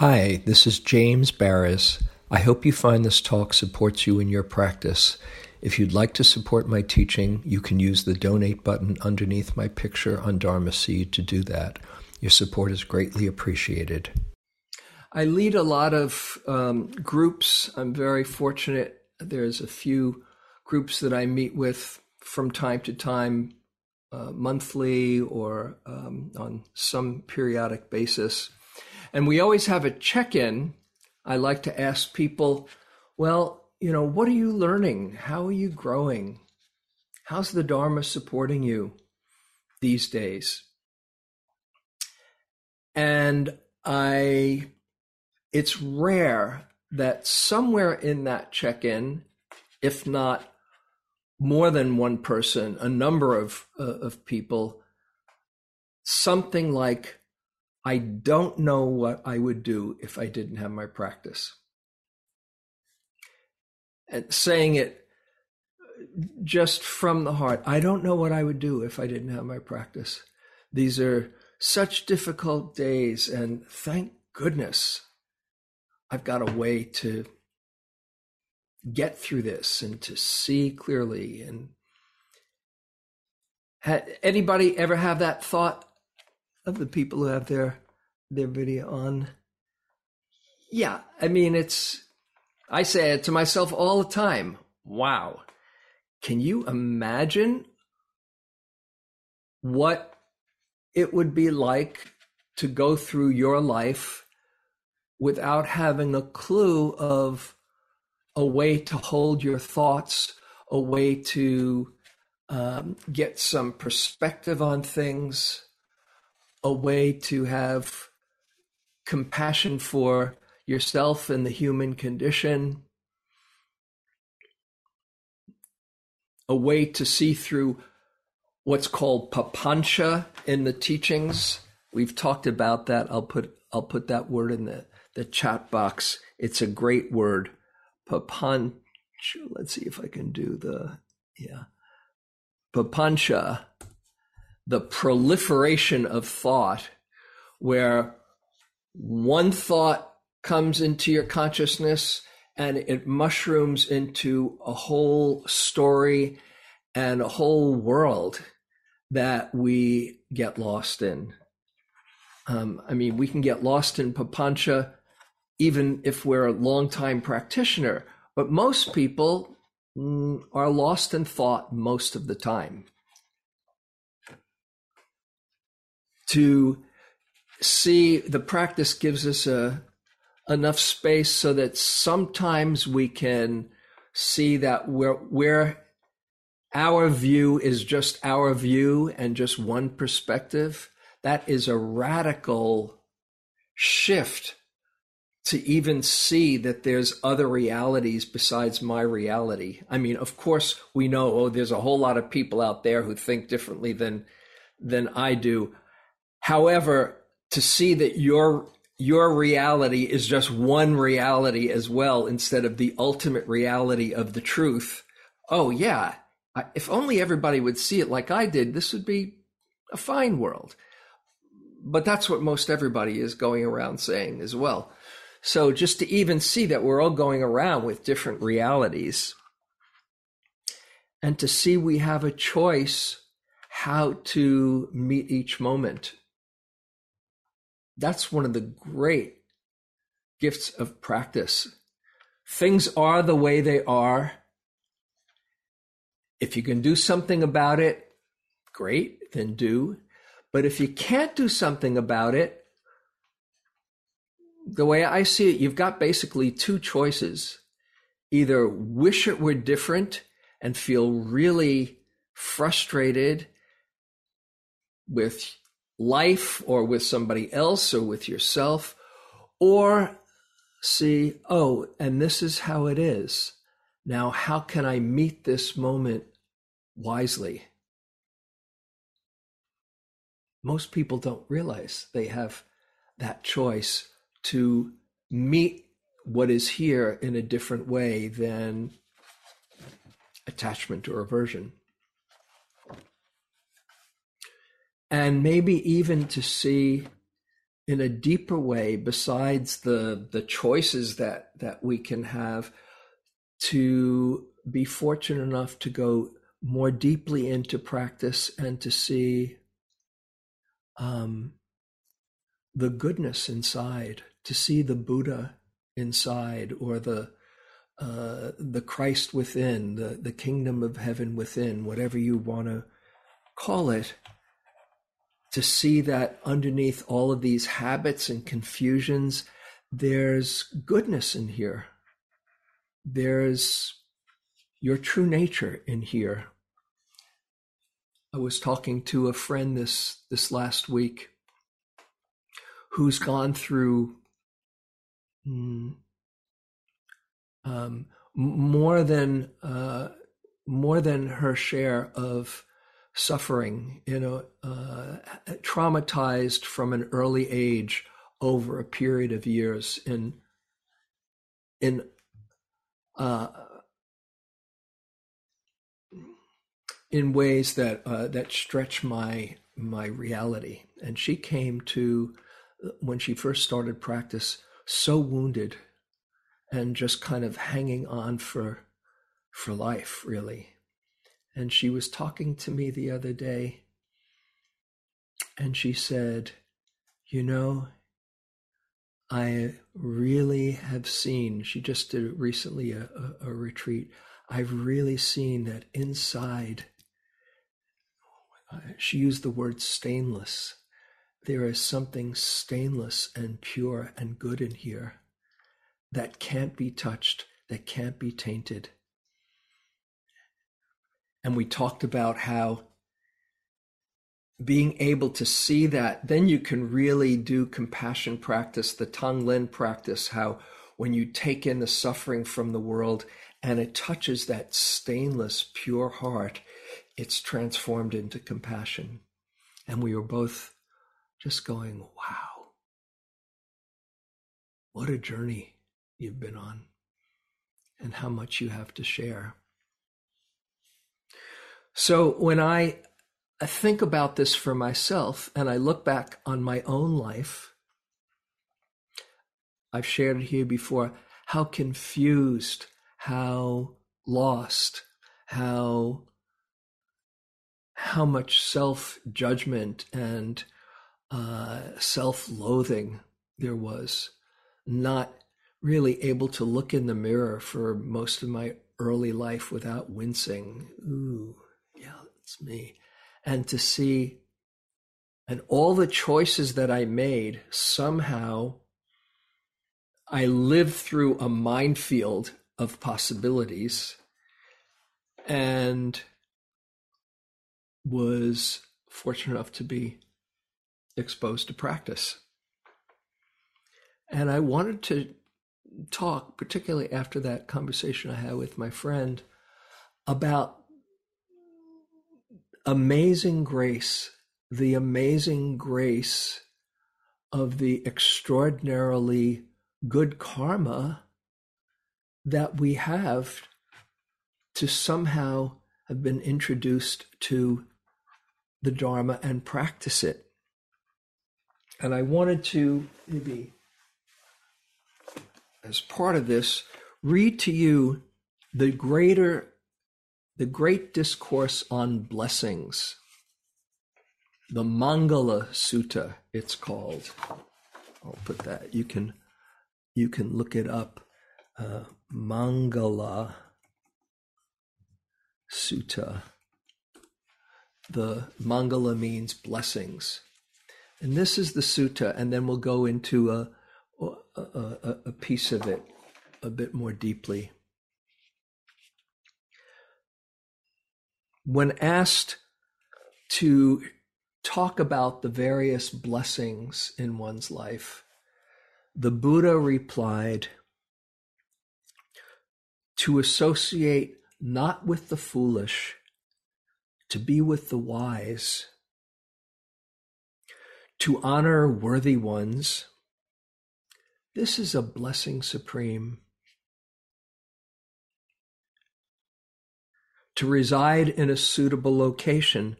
Hi, this is James Baraz. I hope you find this talk supports you in your practice. If you'd like to support my teaching, you can use the donate button underneath my picture on Dharma Seed to do that. Your support is greatly appreciated. I lead a lot of um, groups. I'm very fortunate. There's a few groups that I meet with from time to time, uh, monthly or um, on some periodic basis. And we always have a check in. I like to ask people, well, you know, what are you learning? How are you growing? How's the Dharma supporting you these days? And I, it's rare that somewhere in that check in, if not more than one person, a number of, uh, of people, something like, I don't know what I would do if I didn't have my practice. And saying it just from the heart, I don't know what I would do if I didn't have my practice. These are such difficult days, and thank goodness I've got a way to get through this and to see clearly. And had anybody ever have that thought of the people who have their their video on. Yeah, I mean it's I say it to myself all the time. Wow. Can you imagine what it would be like to go through your life without having a clue of a way to hold your thoughts, a way to um, get some perspective on things, a way to have compassion for yourself and the human condition, a way to see through what's called papancha in the teachings. We've talked about that. I'll put I'll put that word in the, the chat box. It's a great word. Papancha. Let's see if I can do the yeah. Papancha the proliferation of thought where one thought comes into your consciousness and it mushrooms into a whole story and a whole world that we get lost in. Um, I mean, we can get lost in papancha even if we're a long-time practitioner, but most people mm, are lost in thought most of the time. To see the practice gives us a enough space so that sometimes we can see that where where our view is just our view and just one perspective that is a radical shift to even see that there's other realities besides my reality. I mean, of course, we know oh there's a whole lot of people out there who think differently than than I do. However, to see that your your reality is just one reality as well instead of the ultimate reality of the truth. Oh yeah, if only everybody would see it like I did, this would be a fine world. But that's what most everybody is going around saying as well. So just to even see that we're all going around with different realities and to see we have a choice how to meet each moment that's one of the great gifts of practice. Things are the way they are. If you can do something about it, great, then do. But if you can't do something about it, the way I see it, you've got basically two choices. Either wish it were different and feel really frustrated with life or with somebody else or with yourself, or see, oh, and this is how it is. Now, how can I meet this moment wisely? Most people don't realize they have that choice to meet what is here in a different way than attachment or aversion. And maybe even to see in a deeper way besides the the choices that that we can have to be fortunate enough to go more deeply into practice and to see um, the goodness inside, to see the Buddha inside, or the uh, the Christ within, the the kingdom of heaven within, whatever you want to call it. To see that underneath all of these habits and confusions, there's goodness in here. There's your true nature in here. I was talking to a friend this this last week who's gone through mm, um, more than uh, more than her share of suffering, you know, uh, traumatized from an early age over a period of years in in uh, in ways that uh, that stretch my my reality. And she came to when she first started practice so wounded and just kind of hanging on for for life really and she was talking to me the other day and she said you know i really have seen she just did recently a, a, a retreat i've really seen that inside uh, she used the word stainless there is something stainless and pure and good in here that can't be touched, that can't be tainted. And we talked about how being able to see that, then you can really do compassion practice, the Tonglen practice, how when you take in the suffering from the world and it touches that stainless, pure heart, it's transformed into compassion. And we were both just going, wow, what a journey you've been on and how much you have to share. So when I, think about this for myself and I look back on my own life, I've shared here before how confused, how lost, how how much self judgment and uh, self loathing there was, not really able to look in the mirror for most of my early life without wincing. Ooh, it's me. And to see, and all the choices that I made, somehow I lived through a minefield of possibilities and was fortunate enough to be exposed to practice. And I wanted to talk, particularly after that conversation I had with my friend, about amazing grace, the amazing grace of the extraordinarily good karma that we have to somehow have been introduced to the Dharma and practice it. And I wanted to maybe as part of this, read to you the greater, the great discourse on blessings, the Mangala Sutta, it's called. I'll put that. You can, you can look it up. Uh, Mangala Sutta. The Mangala means blessings. And this is the sutta, and then we'll go into a, a, a, a piece of it a bit more deeply. When asked to talk about the various blessings in one's life, the Buddha replied, to associate not with the foolish, to be with the wise, to honor worthy ones, this is a blessing supreme. To reside in a suitable location,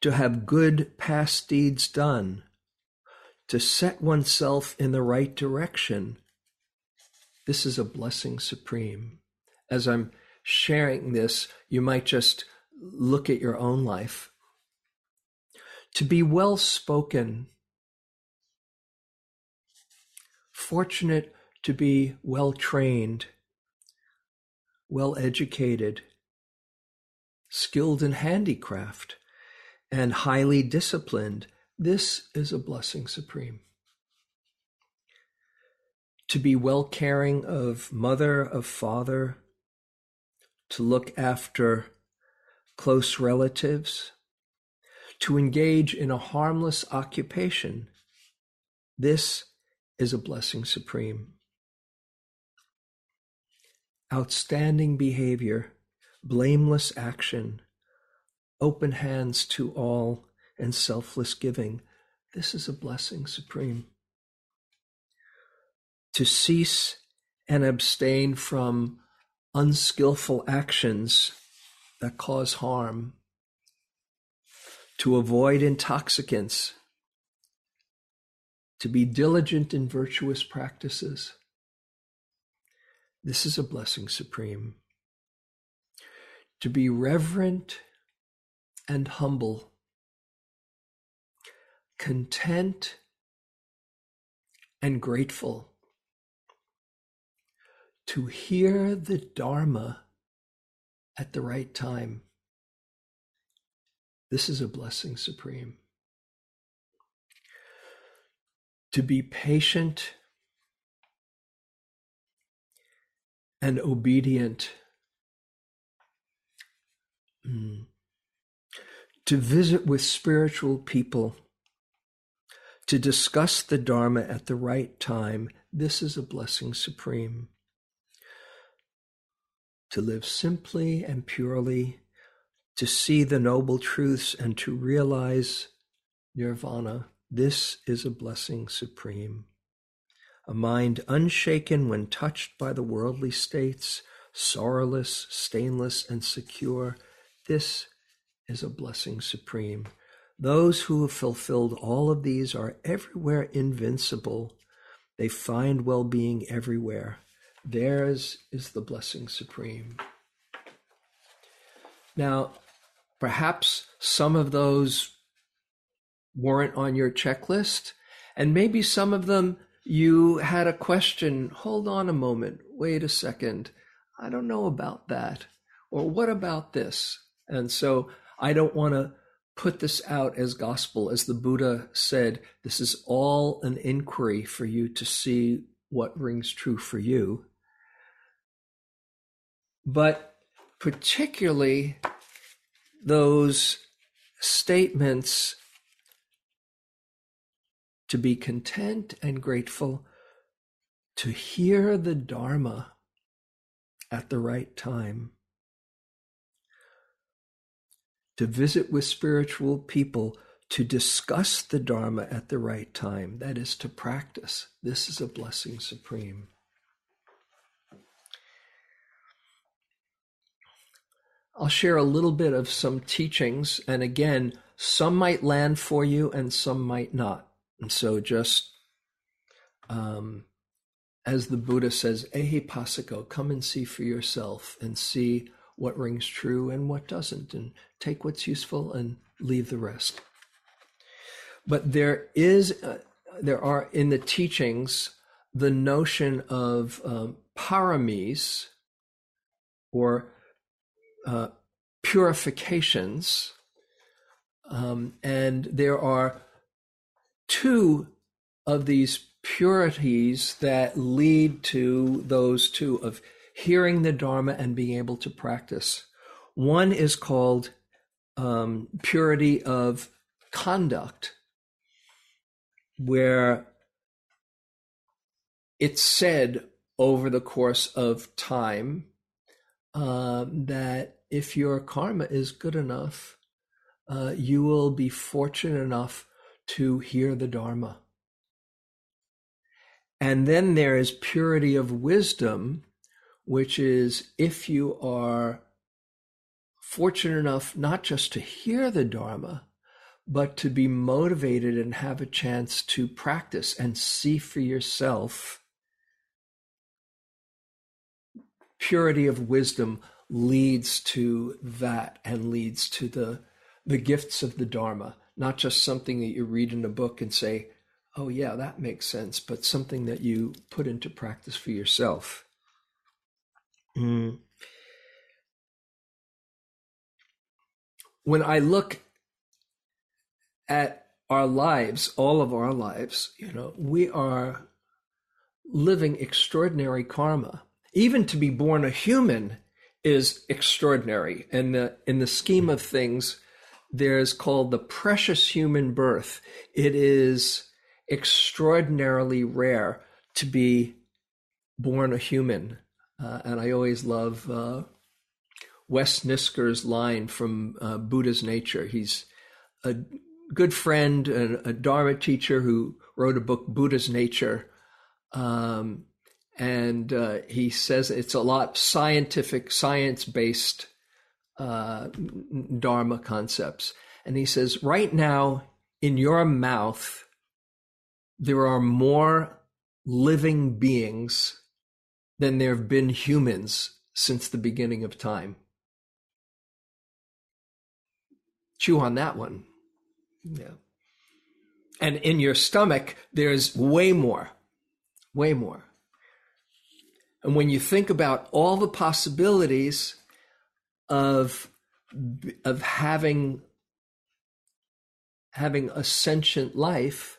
to have good past deeds done, to set oneself in the right direction. This is a blessing supreme. As I'm sharing this, you might just look at your own life. To be well spoken, fortunate to be well trained, well educated, skilled in handicraft, and highly disciplined. This is a blessing supreme. To be well caring of mother, of father, to look after close relatives, to engage in a harmless occupation. This is a blessing supreme. Outstanding behavior, blameless action, open hands to all, and selfless giving. This is a blessing supreme. To cease and abstain from unskillful actions that cause harm, to avoid intoxicants, to be diligent in virtuous practices. This is a blessing supreme. To be reverent and humble, content and grateful, to hear the Dharma at the right time. This is a blessing supreme. To be patient and obedient. Mm. To visit with spiritual people, to discuss the Dharma at the right time, this is a blessing supreme to live simply and purely, to see the noble truths and to realize nirvana. This is a blessing supreme. A mind unshaken when touched by the worldly states, sorrowless, stainless, and secure. This is a blessing supreme. Those who have fulfilled all of these are everywhere invincible. They find well being everywhere. Theirs is the blessing supreme. Now, perhaps some of those weren't on your checklist, and maybe some of them you had a question. Hold on a moment. Wait a second. I don't know about that. Or what about this? And so I don't want to put this out as gospel. As the Buddha said, this is all an inquiry for you to see what rings true for you but particularly those statements to be content and grateful to hear the Dharma at the right time, to visit with spiritual people, to discuss the Dharma at the right time, that is to practice. This is a blessing supreme. I'll share a little bit of some teachings. And again, some might land for you and some might not. And so just um, as the Buddha says, ehipassiko, come and see for yourself and see what rings true and what doesn't, and take what's useful and leave the rest. But there is, uh, there are in the teachings the notion of um, paramis, or uh, purifications, um, and there are two of these purities that lead to those two of hearing the Dharma and being able to practice. One is called um, purity of conduct, where it's said over the course of time um, that if your karma is good enough, uh, you will be fortunate enough to hear the Dharma. And then there is purity of wisdom, which is if you are fortunate enough not just to hear the Dharma, but to be motivated and have a chance to practice and see for yourself purity of wisdom leads to that and leads to the the gifts of the dharma. Not just something that you read in a book and say oh yeah that makes sense but something that you put into practice for yourself mm. when i look at our lives all of our lives you know we are living extraordinary karma even to be born a human is extraordinary. And the, in the scheme of things, there's called the precious human birth. It is extraordinarily rare to be born a human. Uh, and I always love uh, Wes Nisker's line from uh, Buddha's Nature. He's a good friend and a Dharma teacher who wrote a book, Buddha's Nature. Um, and uh, he says it's a lot scientific, science based uh, Dharma concepts. And he says, right now in your mouth, there are more living beings than there have been humans since the beginning of time. Chew on that one. Yeah. And in your stomach, there's way more, way more. And when you think about all the possibilities of, of having, having a sentient life,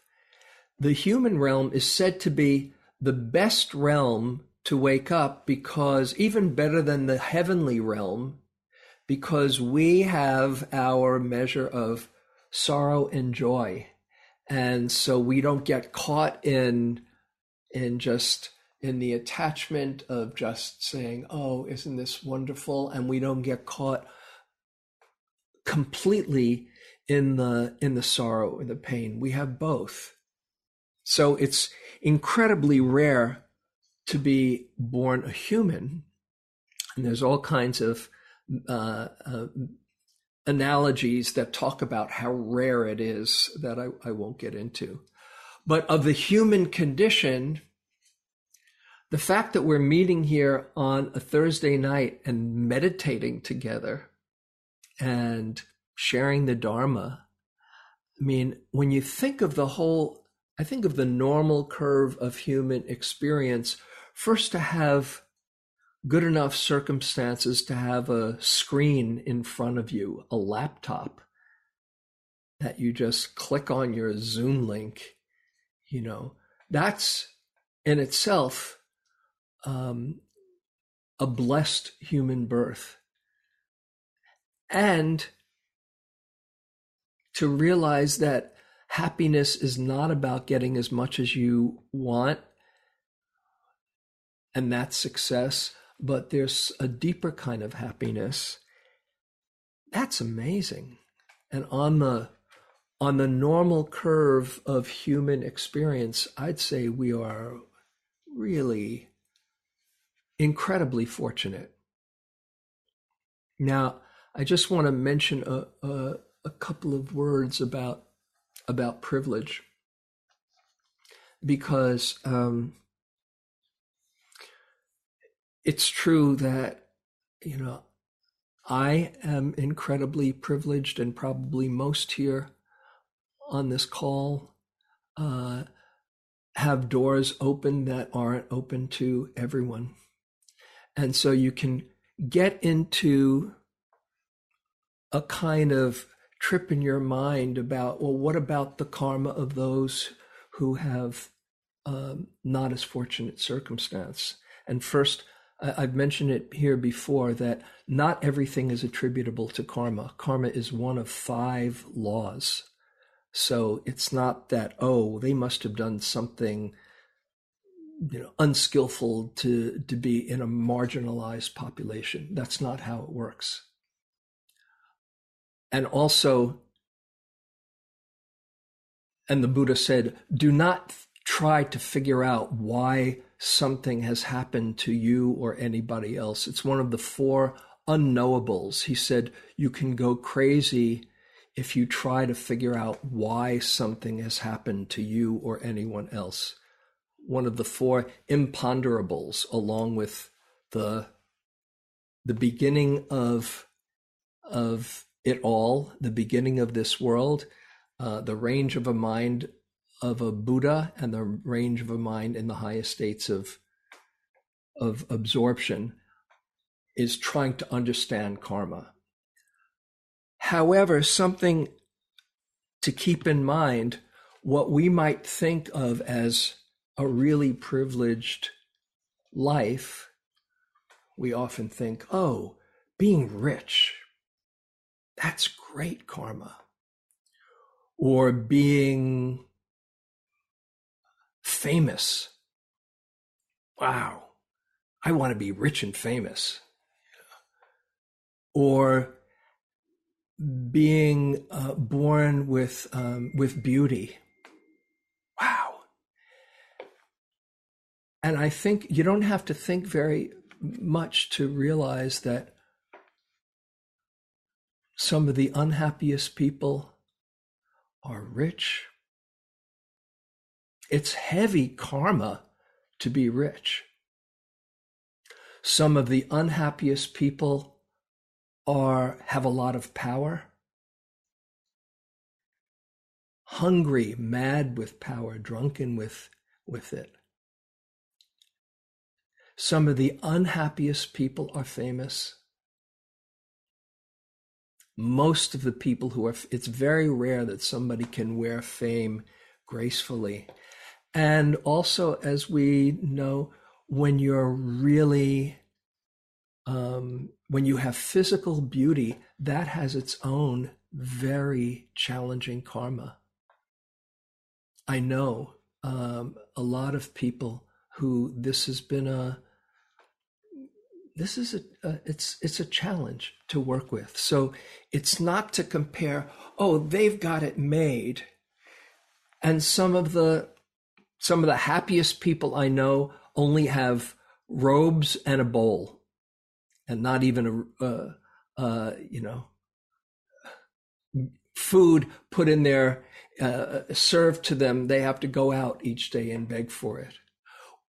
the human realm is said to be the best realm to wake up because even better than the heavenly realm, because we have our measure of sorrow and joy. And so we don't get caught in, in just in the attachment of just saying, oh, isn't this wonderful? And we don't get caught completely in the in the sorrow and the pain. We have both. So it's incredibly rare to be born a human. And there's all kinds of uh, uh, analogies that talk about how rare it is that I, I won't get into. But of the human condition, the fact that we're meeting here on a Thursday night and meditating together and sharing the Dharma, I mean, when you think of the whole, I think of the normal curve of human experience, first to have good enough circumstances to have a screen in front of you, a laptop that you just click on your Zoom link, you know, that's in itself um, a blessed human birth. And to realize that happiness is not about getting as much as you want, and that's success, but there's a deeper kind of happiness. That's amazing. And on the on the normal curve of human experience, I'd say we are really incredibly fortunate. Now, I just want to mention a, a, a couple of words about about privilege because um, it's true that you know I am incredibly privileged, and probably most here on this call uh, have doors open that aren't open to everyone. And so you can get into a kind of trip in your mind about, well, what about the karma of those who have um, not as fortunate circumstance? And first, I've mentioned it here before that not everything is attributable to karma. Karma is one of five laws. So it's not that, oh, they must have done something you know unskillful to to be in a marginalized population that's not how it works and also and the buddha said do not try to figure out why something has happened to you or anybody else it's one of the four unknowables he said you can go crazy if you try to figure out why something has happened to you or anyone else. One of the four imponderables, along with the the beginning of of it all, the beginning of this world, uh, the range of a mind of a Buddha, and the range of a mind in the highest states of of absorption, is trying to understand karma. However, something to keep in mind what we might think of as a really privileged life, we often think, oh, being rich, that's great karma. Or being famous. Wow, I want to be rich and famous. Or being uh, born with um, with beauty. Wow. And I think you don't have to think very much to realize that some of the unhappiest people are rich. It's heavy karma to be rich. Some of the unhappiest people are have a lot of power. Hungry mad with power drunken with with it. Some of the unhappiest people are famous. Most of the people who are it's very rare that somebody can wear fame gracefully and also as we know when you're really um, when you have physical beauty, that has its own very challenging karma. I know um, a lot of people who this has been a this is a, a, it's it's a challenge to work with. So it's not to compare. Oh, they've got it made, and some of the some of the happiest people I know only have robes and a bowl and not even a, uh, uh, you know, food put in there, uh, served to them. They have to go out each day and beg for it,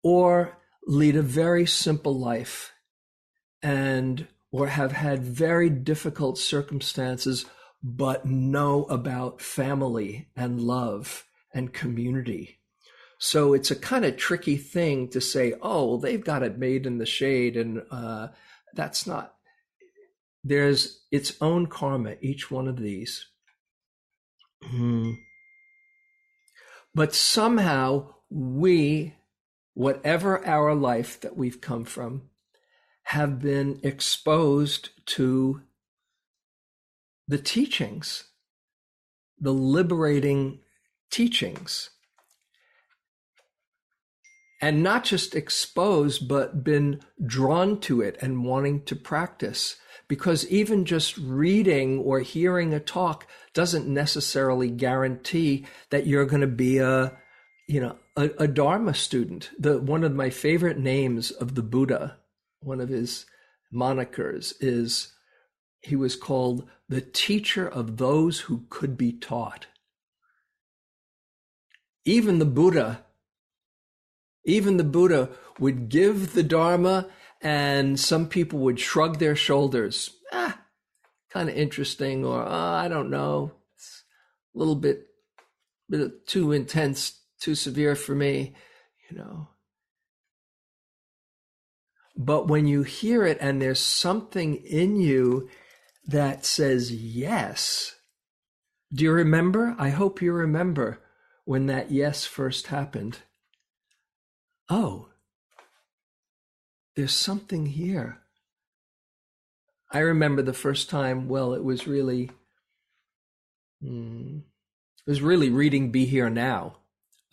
or lead a very simple life, and or have had very difficult circumstances, but know about family and love and community. So it's a kind of tricky thing to say, oh, well, they've got it made in the shade and uh, that's not there's its own karma each one of these hmm. but somehow we whatever our life that we've come from have been exposed to the teachings the liberating teachings and not just exposed, but been drawn to it and wanting to practice. Because even just reading or hearing a talk doesn't necessarily guarantee that you're going to be a, you know, a, a Dharma student. The one of my favorite names of the Buddha, one of his monikers, is he was called the teacher of those who could be taught. Even the Buddha even the Buddha would give the Dharma, and some people would shrug their shoulders. Ah, kind of interesting, or oh, I don't know, it's a little bit, bit too intense, too severe for me, you know. But when you hear it and there's something in you that says yes, do you remember? I hope you remember when that yes first happened oh, there's something here. I remember the first time, well, it was really, mm, it was really reading Be Here Now,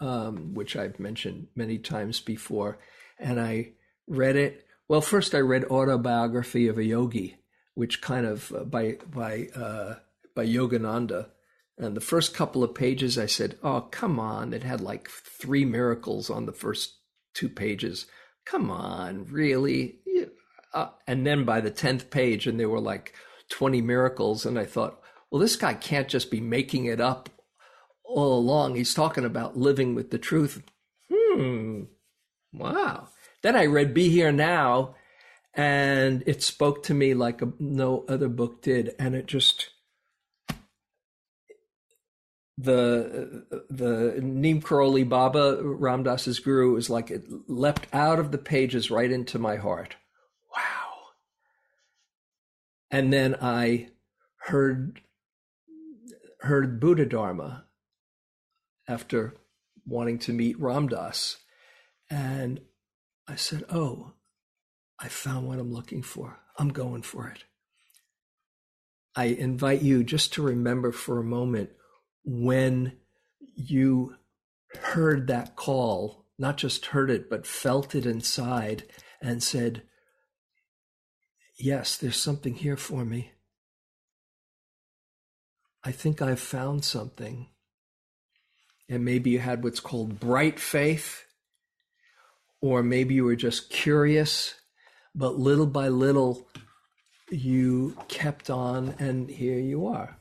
um, which I've mentioned many times before. And I read it. Well, first I read Autobiography of a Yogi, which kind of uh, by, by, uh, by Yogananda. And the first couple of pages, I said, oh, come on. It had like three miracles on the first two pages. Come on, really? Uh, and then by the 10th page, and there were like 20 miracles. And I thought, well, this guy can't just be making it up all along. He's talking about living with the truth. Hmm. Wow. Then I read Be Here Now, and it spoke to me like a, no other book did. And it just, the the Neem Karoli Baba Ram Dass's guru is like it leapt out of the pages right into my heart. Wow. And then I heard heard Buddha Dharma after wanting to meet Ram Dass. And I said, Oh, I found what I'm looking for. I'm going for it. I invite you just to remember for a moment when you heard that call, not just heard it, but felt it inside and said, Yes, there's something here for me. I think I've found something. And maybe you had what's called bright faith, or maybe you were just curious, but little by little you kept on, and here you are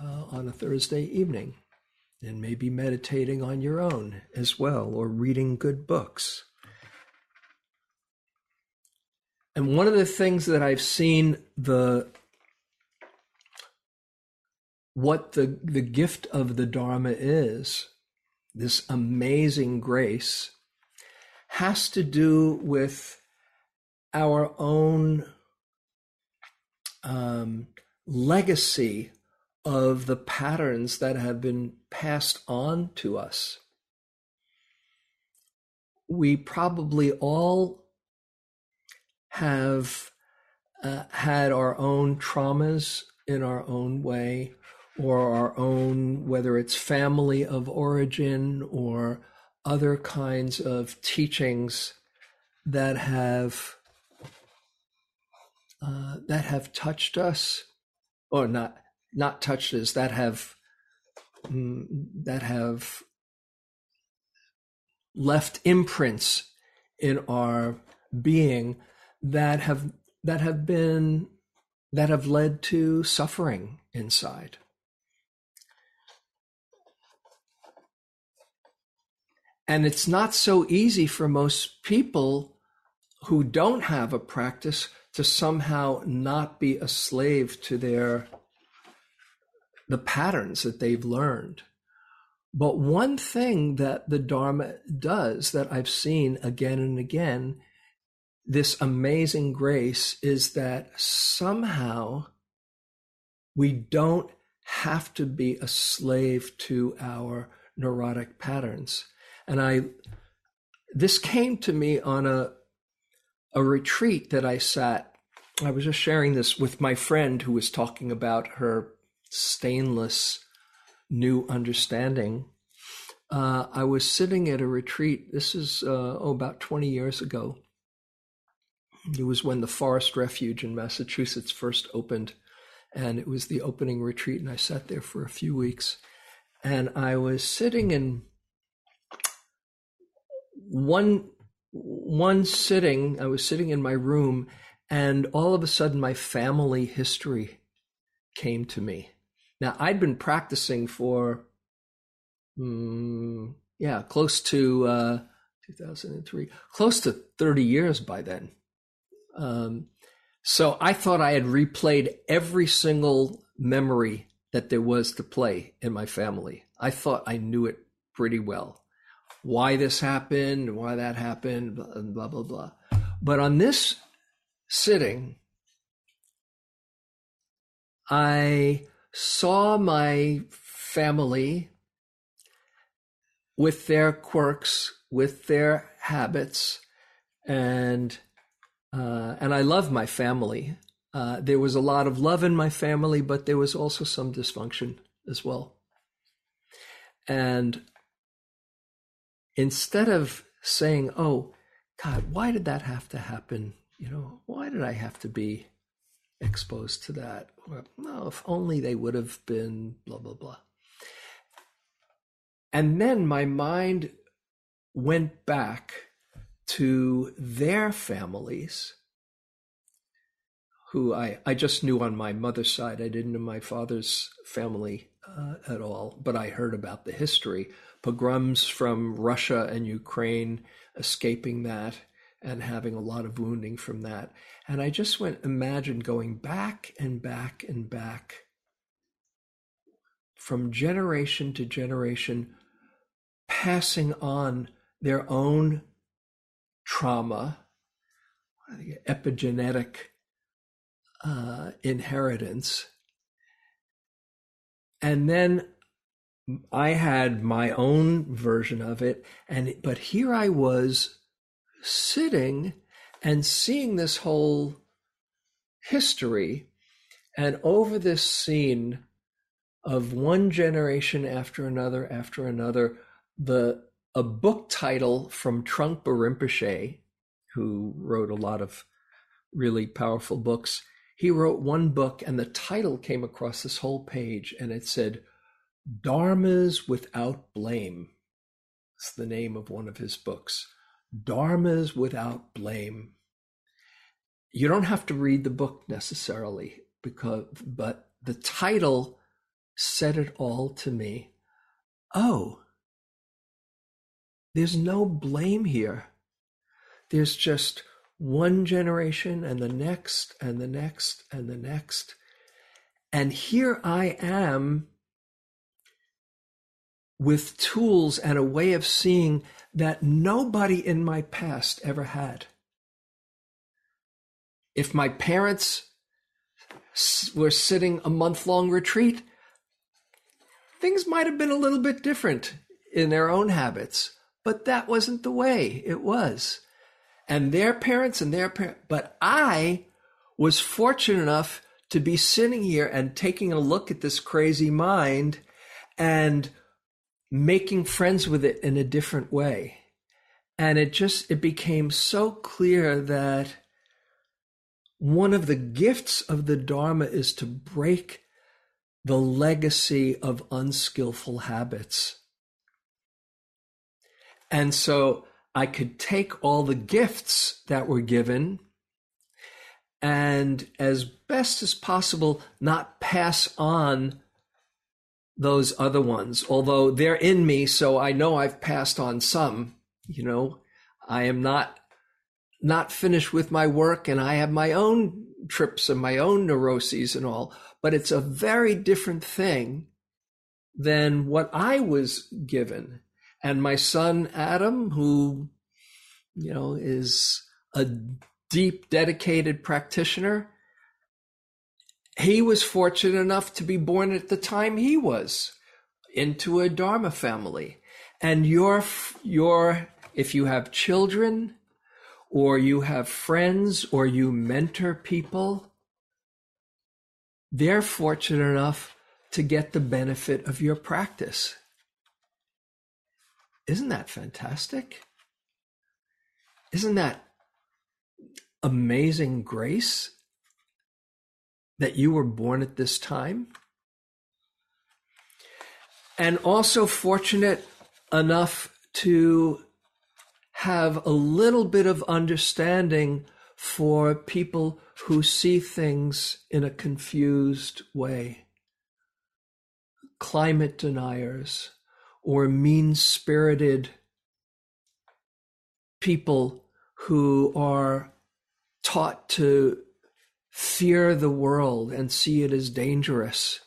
uh, on a Thursday evening, and maybe meditating on your own as well, or reading good books. And one of the things that I've seen the what the, the gift of the Dharma is, this amazing grace, has to do with our own um, legacy of the patterns that have been passed on to us. We probably all have uh, had our own traumas in our own way or our own, whether it's family of origin or other kinds of teachings that have uh, that have touched us, or not not touched us, that have that have left imprints in our being that have that have been that have led to suffering inside. And it's not so easy for most people who don't have a practice to somehow not be a slave to their the patterns that they've learned. But one thing that the Dharma does that I've seen again and again, this amazing grace, is that somehow we don't have to be a slave to our neurotic patterns. And I, this came to me on a, a retreat that I sat. I was just sharing this with my friend who was talking about her stainless new understanding. Uh, I was sitting at a retreat. This is uh, oh, about 20 years ago. It was when the Forest Refuge in Massachusetts first opened, and it was the opening retreat. And I sat there for a few weeks, and I was sitting in one one sitting, I was sitting in my room, and all of a sudden, my family history came to me. Now, I'd been practicing for, um, yeah, close to uh, 2003, close to 30 years by then. Um, so I thought I had replayed every single memory that there was to play in my family. I thought I knew it pretty well why this happened, why that happened, blah, blah, blah. But on this sitting, I saw my family with their quirks, with their habits, and uh, and I love my family. Uh, there was a lot of love in my family, but there was also some dysfunction as well. And instead of saying, oh, God, why did that have to happen? You know, why did I have to be exposed to that? If only they would have been blah, blah, blah. And then my mind went back to their families who I, I just knew on my mother's side. I didn't know my father's family uh, at all, but I heard about the history. Pogroms from Russia and Ukraine, escaping that and having a lot of wounding from that. And I just went, imagine going back and back and back from generation to generation, passing on their own trauma, epigenetic uh, inheritance. And then I had my own version of it. And, but here I was sitting and seeing this whole history. And over this scene of one generation after another after another, the a book title from Trungpa Rinpoche, who wrote a lot of really powerful books. He wrote one book, and the title came across this whole page, and it said, Dharmas Without Blame. It's the name of one of his books. Dharmas Without Blame. You don't have to read the book necessarily, because but the title said it all to me. Oh, there's no blame here. There's just one generation and the next and the next and the next. And here I am with tools and a way of seeing that nobody in my past ever had. If my parents were sitting a month long retreat, things might have been a little bit different in their own habits. But that wasn't the way it was. And their parents and their parents, but I was fortunate enough to be sitting here and taking a look at this crazy mind and making friends with it in a different way. And it just, it became so clear that one of the gifts of the Dharma is to break the legacy of unskillful habits. And so I could take all the gifts that were given and, as best as possible, not pass on those other ones, although they're in me. So I know I've passed on some, you know, I am not not finished with my work and I have my own trips and my own neuroses and all, but it's a very different thing than what I was given and my son Adam, who you know is a deep, dedicated practitioner. He was fortunate enough to be born at the time he was into a Dharma family. And your, your, if you have children or you have friends or you mentor people, they're fortunate enough to get the benefit of your practice. Isn't that fantastic? Isn't that amazing grace that you were born at this time? And also fortunate enough to have a little bit of understanding for people who see things in a confused way. Climate deniers, or mean spirited people who are taught to fear the world and see it as dangerous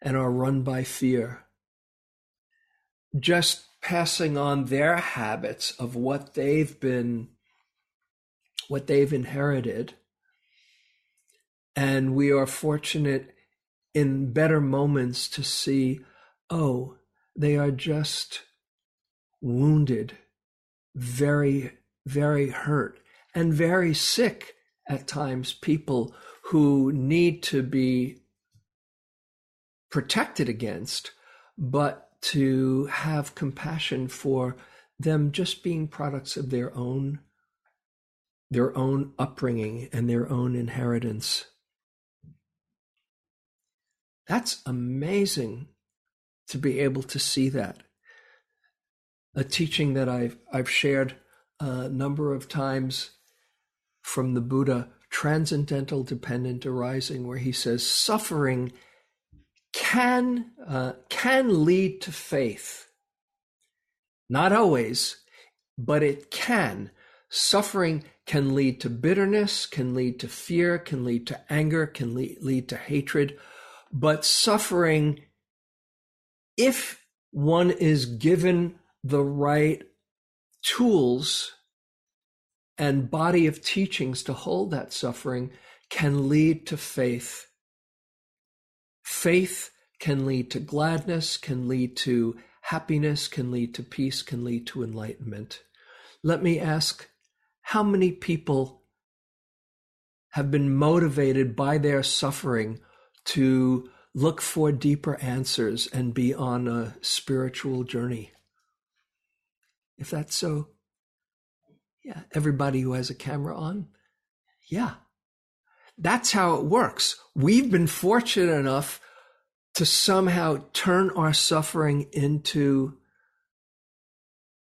and are run by fear. Just passing on their habits of what they've been, what they've inherited. And we are fortunate in better moments to see, oh, they are just wounded, very, very hurt, and very sick at times, people who need to be protected against, but to have compassion for them just being products of their own their own upbringing and their own inheritance. That's amazing to be able to see that. A teaching that I've, I've shared uh, a number of times from the Buddha Transcendental Dependent Arising, where he says suffering can uh, can lead to faith. Not always, but it can. Suffering can lead to bitterness, can lead to fear, can lead to anger, can lead, lead to hatred. But suffering, if one is given the right tools and body of teachings to hold that suffering, can lead to faith. Faith can lead to gladness, can lead to happiness, can lead to peace, can lead to enlightenment. Let me ask how many people have been motivated by their suffering to look for deeper answers and be on a spiritual journey? If that's so, yeah, everybody who has a camera on, yeah. That's how it works. We've been fortunate enough to somehow turn our suffering into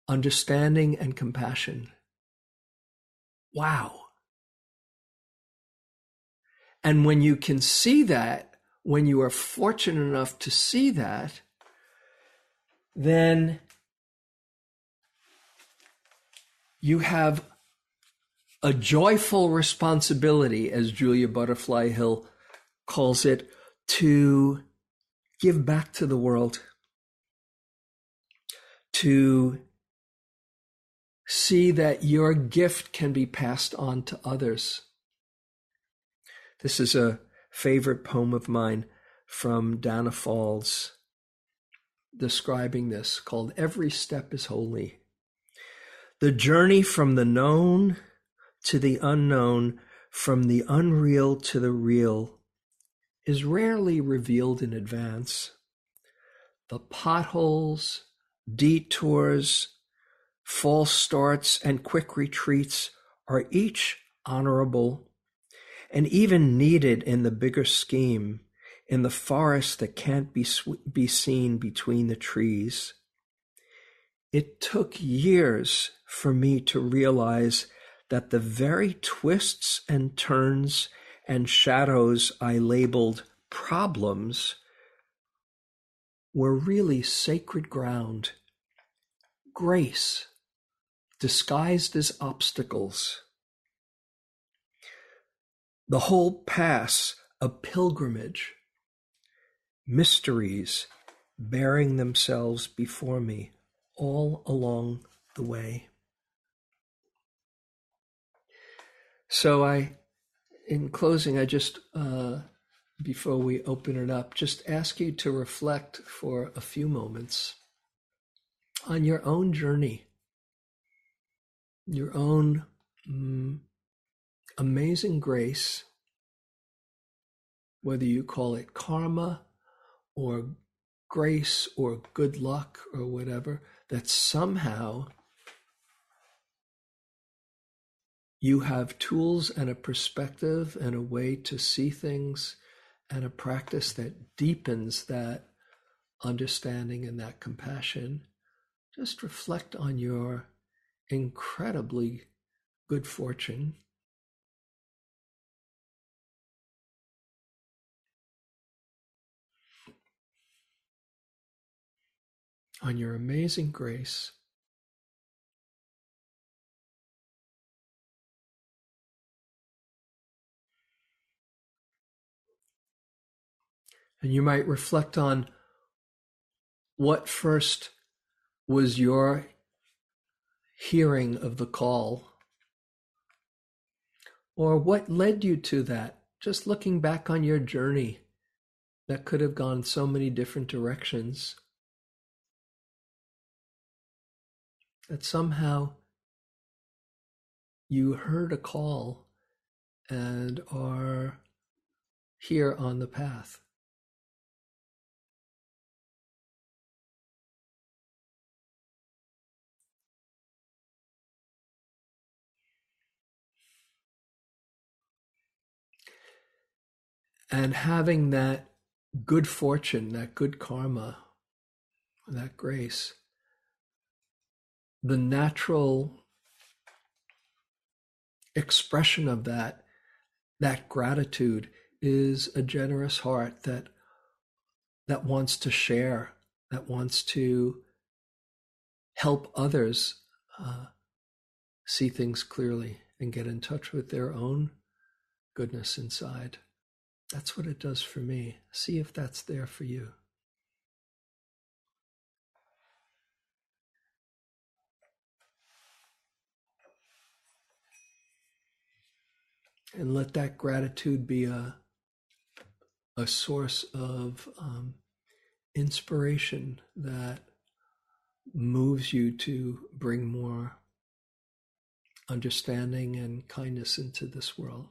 understanding and compassion. Wow. And when you can see that, when you are fortunate enough to see that, then you have a joyful responsibility, as Julia Butterfly Hill calls it, to give back to the world, to see that your gift can be passed on to others. This is a favorite poem of mine from Danna Faulds describing this called Every Step is Holy. The journey from the known to the unknown, from the unreal to the real, is rarely revealed in advance. The potholes, detours, false starts, and quick retreats are each honorable and even needed in the bigger scheme, in the forest that can't be, be seen between the trees. It took years for me to realize that the very twists and turns and shadows I labeled problems were really sacred ground, grace disguised as obstacles. The whole pass a pilgrimage, mysteries bearing themselves before me all along the way. So I in closing, I just, uh, before we open it up, just ask you to reflect for a few moments on your own journey, your own mm, amazing grace, whether you call it karma or grace or good luck or whatever, that somehow you have tools and a perspective and a way to see things and a practice that deepens that understanding and that compassion, just reflect on your incredibly good fortune. On your amazing grace. And you might reflect on what first was your hearing of the call, or what led you to that. Just looking back on your journey that could have gone so many different directions. That somehow you heard a call and are here on the path. And having that good fortune, that good karma, that grace, the natural expression of that that gratitude is a generous heart that that wants to share, that wants to help others uh, see things clearly and get in touch with their own goodness inside. That's what it does for me. See if that's there for you. And let that gratitude be a, a source of um, inspiration that moves you to bring more understanding and kindness into this world.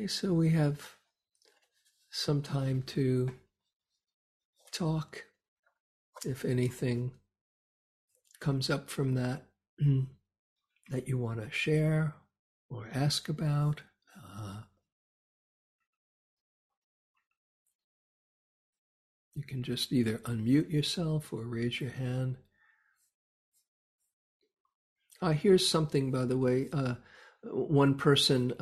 Okay, so we have some time to talk. If anything comes up from that that you want to share or ask about, uh, you can just either unmute yourself or raise your hand. Uh, here's something, by the way. Uh, one person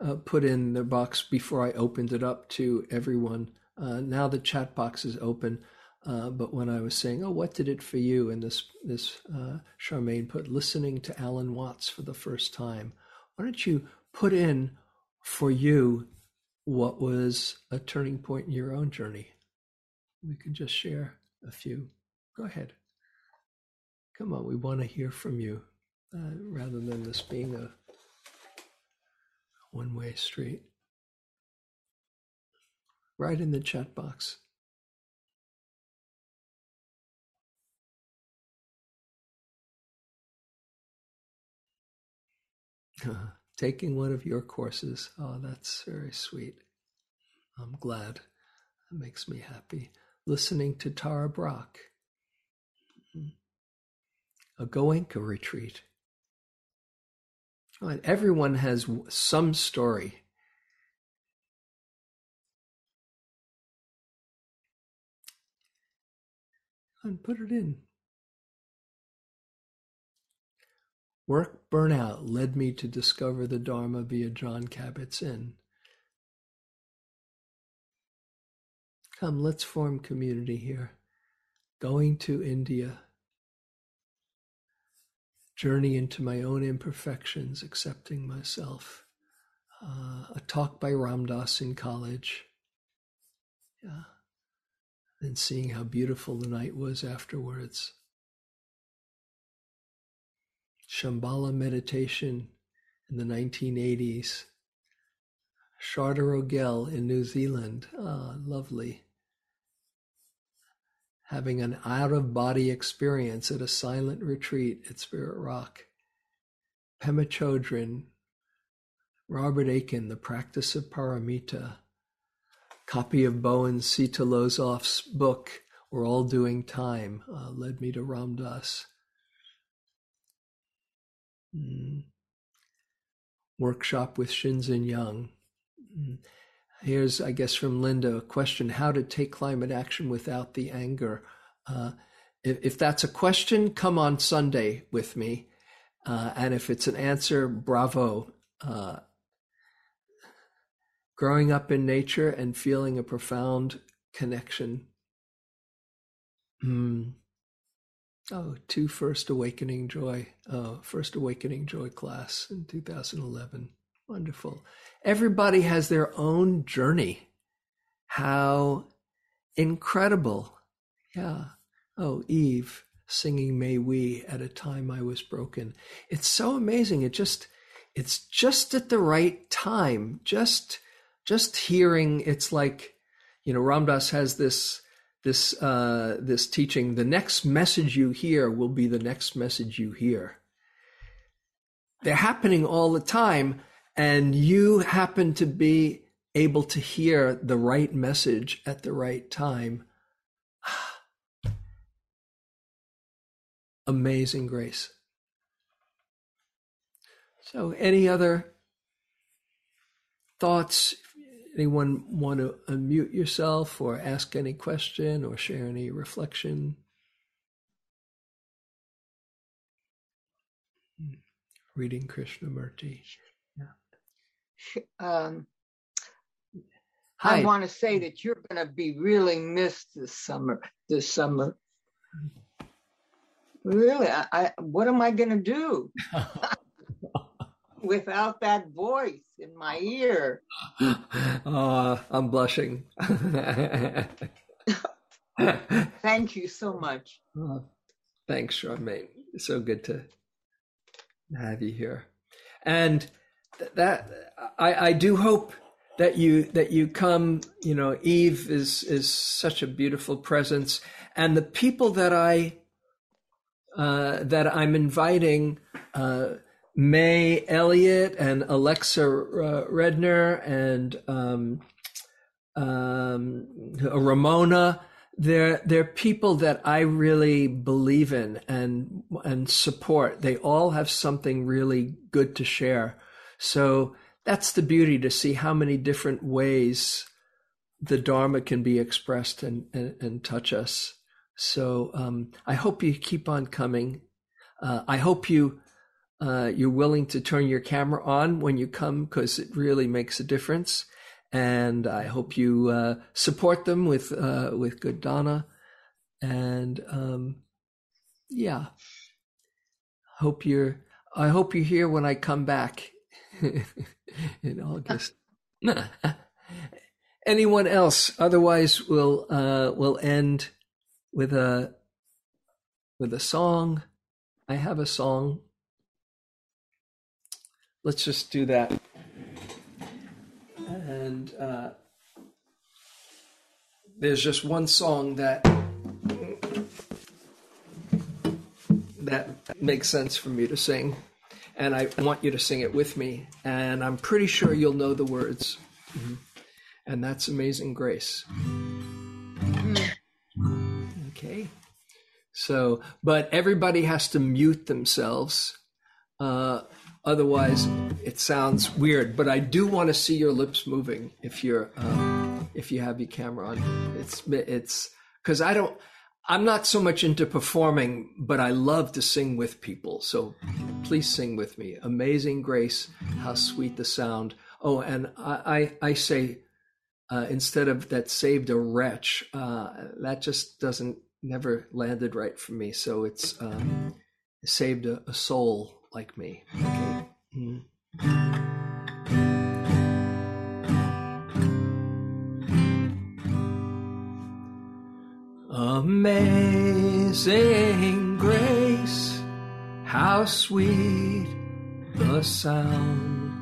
uh, put in the box before I opened it up to everyone. Uh, now the chat box is open, uh, but when I was saying, "Oh, what did it for you?" and this this uh, Charmaine put listening to Alan Watts for the first time. Why don't you put in for you what was a turning point in your own journey? We can just share a few. Go ahead. Come on, we want to hear from you uh, rather than this being a one way street. Right in the chat box. Taking one of your courses. Oh, that's very sweet. I'm glad. That makes me happy. Listening to Tara Brach. Mm-hmm. A Goenka retreat. Everyone has some story. And put it in. Work burnout led me to discover the Dharma via Jon Kabat-Zinn. Come, let's form community here. Going to India journey into my own imperfections, accepting myself. Uh, a talk by Ram Dass in college. Yeah. And seeing how beautiful the night was afterwards. Shambhala meditation in the 1980s. Sharda Rogell in New Zealand. Ah, lovely having an out of body experience at a silent retreat at Spirit Rock. Pema Chodron, Robert Aitken, The Practice of Paramita, copy of Bo and Sita Lozoff's book, We're All Doing Time, uh, led me to Ram Dass. Mm. Workshop with Shinzen Young. Mm. Here's, I guess, from Linda a question how to take climate action without the anger. Uh, if, if, that's a question, come on Sunday with me. Uh, and if it's an answer, bravo. Uh, growing up in nature and feeling a profound connection. Mm. Oh, two First Awakening Joy, uh, First Awakening Joy class in 2011. Wonderful. Everybody has their own journey. How incredible. Yeah. Oh, Eve singing May We at a time I was broken. It's so amazing. It just, it's just at the right time. Just, just hearing, it's like, you know, Ram Dass has this, this, uh, this teaching. The next message you hear will be the next message you hear. They're happening all the time and you happen to be able to hear the right message at the right time. Amazing grace. So, any other thoughts? Anyone want to unmute yourself or ask any question or share any reflection? Reading Krishnamurti. Um, I want to say that you're going to be really missed this summer. This summer, really, I, I what am I going to do? without that voice in my ear. Oh, I'm blushing. Thank you so much. Oh, thanks, Charmaine. It's so good to have you here. And that I, I do hope that you that you come. You know, Eve is is such a beautiful presence, and the people that I uh, that I'm inviting. Uh, May Elliott and Alexa uh, Redner and um, um, Ramona. They're they're people that I really believe in and and support. They all have something really good to share. So that's the beauty to see how many different ways the Dharma can be expressed and and, and touch us. So um, I hope you keep on coming. Uh, I hope you uh, you're willing to turn your camera on when you come because it really makes a difference. And I hope you uh, support them with uh, with good dana. And um, yeah, hope you're. I hope you're here when I come back in August. Anyone else? Otherwise, we'll uh, we'll end with a with a song. I have a song let's just do that. And uh, there's just one song that that makes sense for me to sing, and I want you to sing it with me. And I'm pretty sure you'll know the words. Mm-hmm. And that's Amazing Grace. Okay. So, but everybody has to mute themselves. Uh, Otherwise, it sounds weird. But I do want to see your lips moving if you're um, if you have your camera on. It's it's because I don't. I'm not so much into performing, but I love to sing with people. So please sing with me. Amazing grace, how sweet the sound. Oh, and I I, I say uh, instead of that saved a wretch, uh, that just doesn't never landed right for me. So it's um, saved a, a soul like me. Okay. Mm. Amazing grace, how sweet the sound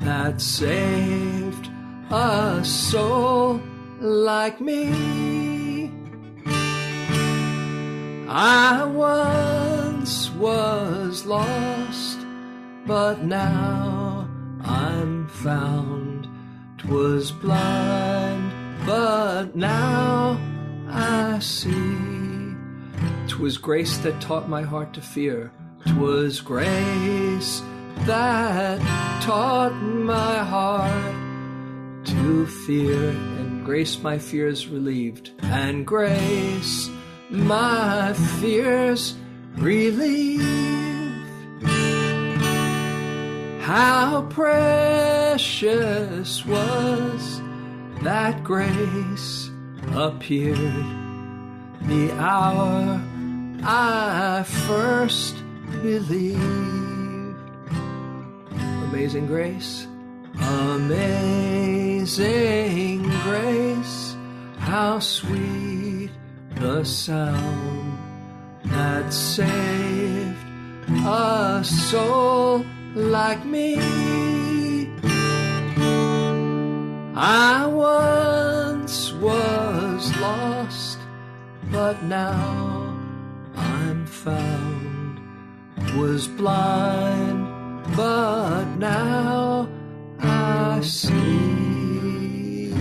that saved a soul like me. I once was lost, but now I'm found. Twas blind, but now I see. Twas grace that taught my heart to fear. Twas grace that taught my heart to fear. And grace my fears relieved. And grace my fears relieved. How precious was that grace appeared the hour I first believed. Amazing grace, amazing grace, how sweet the sound that saved a soul like me. I once was lost, but now I'm found. Was blind, but now I see.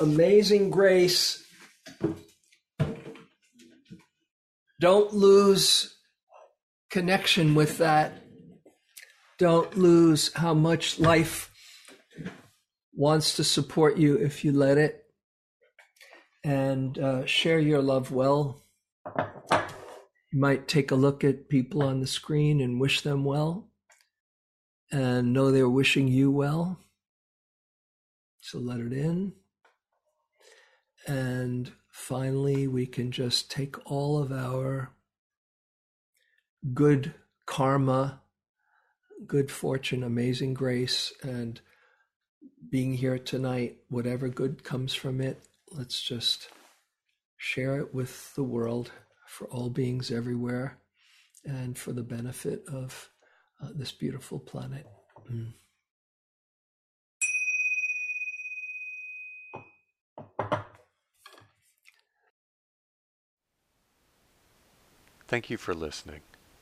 Amazing grace. Don't lose connection with that don't lose how much life wants to support you if you let it. And uh, share your love well. You might take a look at people on the screen and wish them well and know they're wishing you well. So let it in. And finally, we can just take all of our good karma, good fortune, amazing grace, and being here tonight, whatever good comes from it, let's just share it with the world for all beings everywhere and for the benefit of uh, this beautiful planet. Mm. Thank you for listening.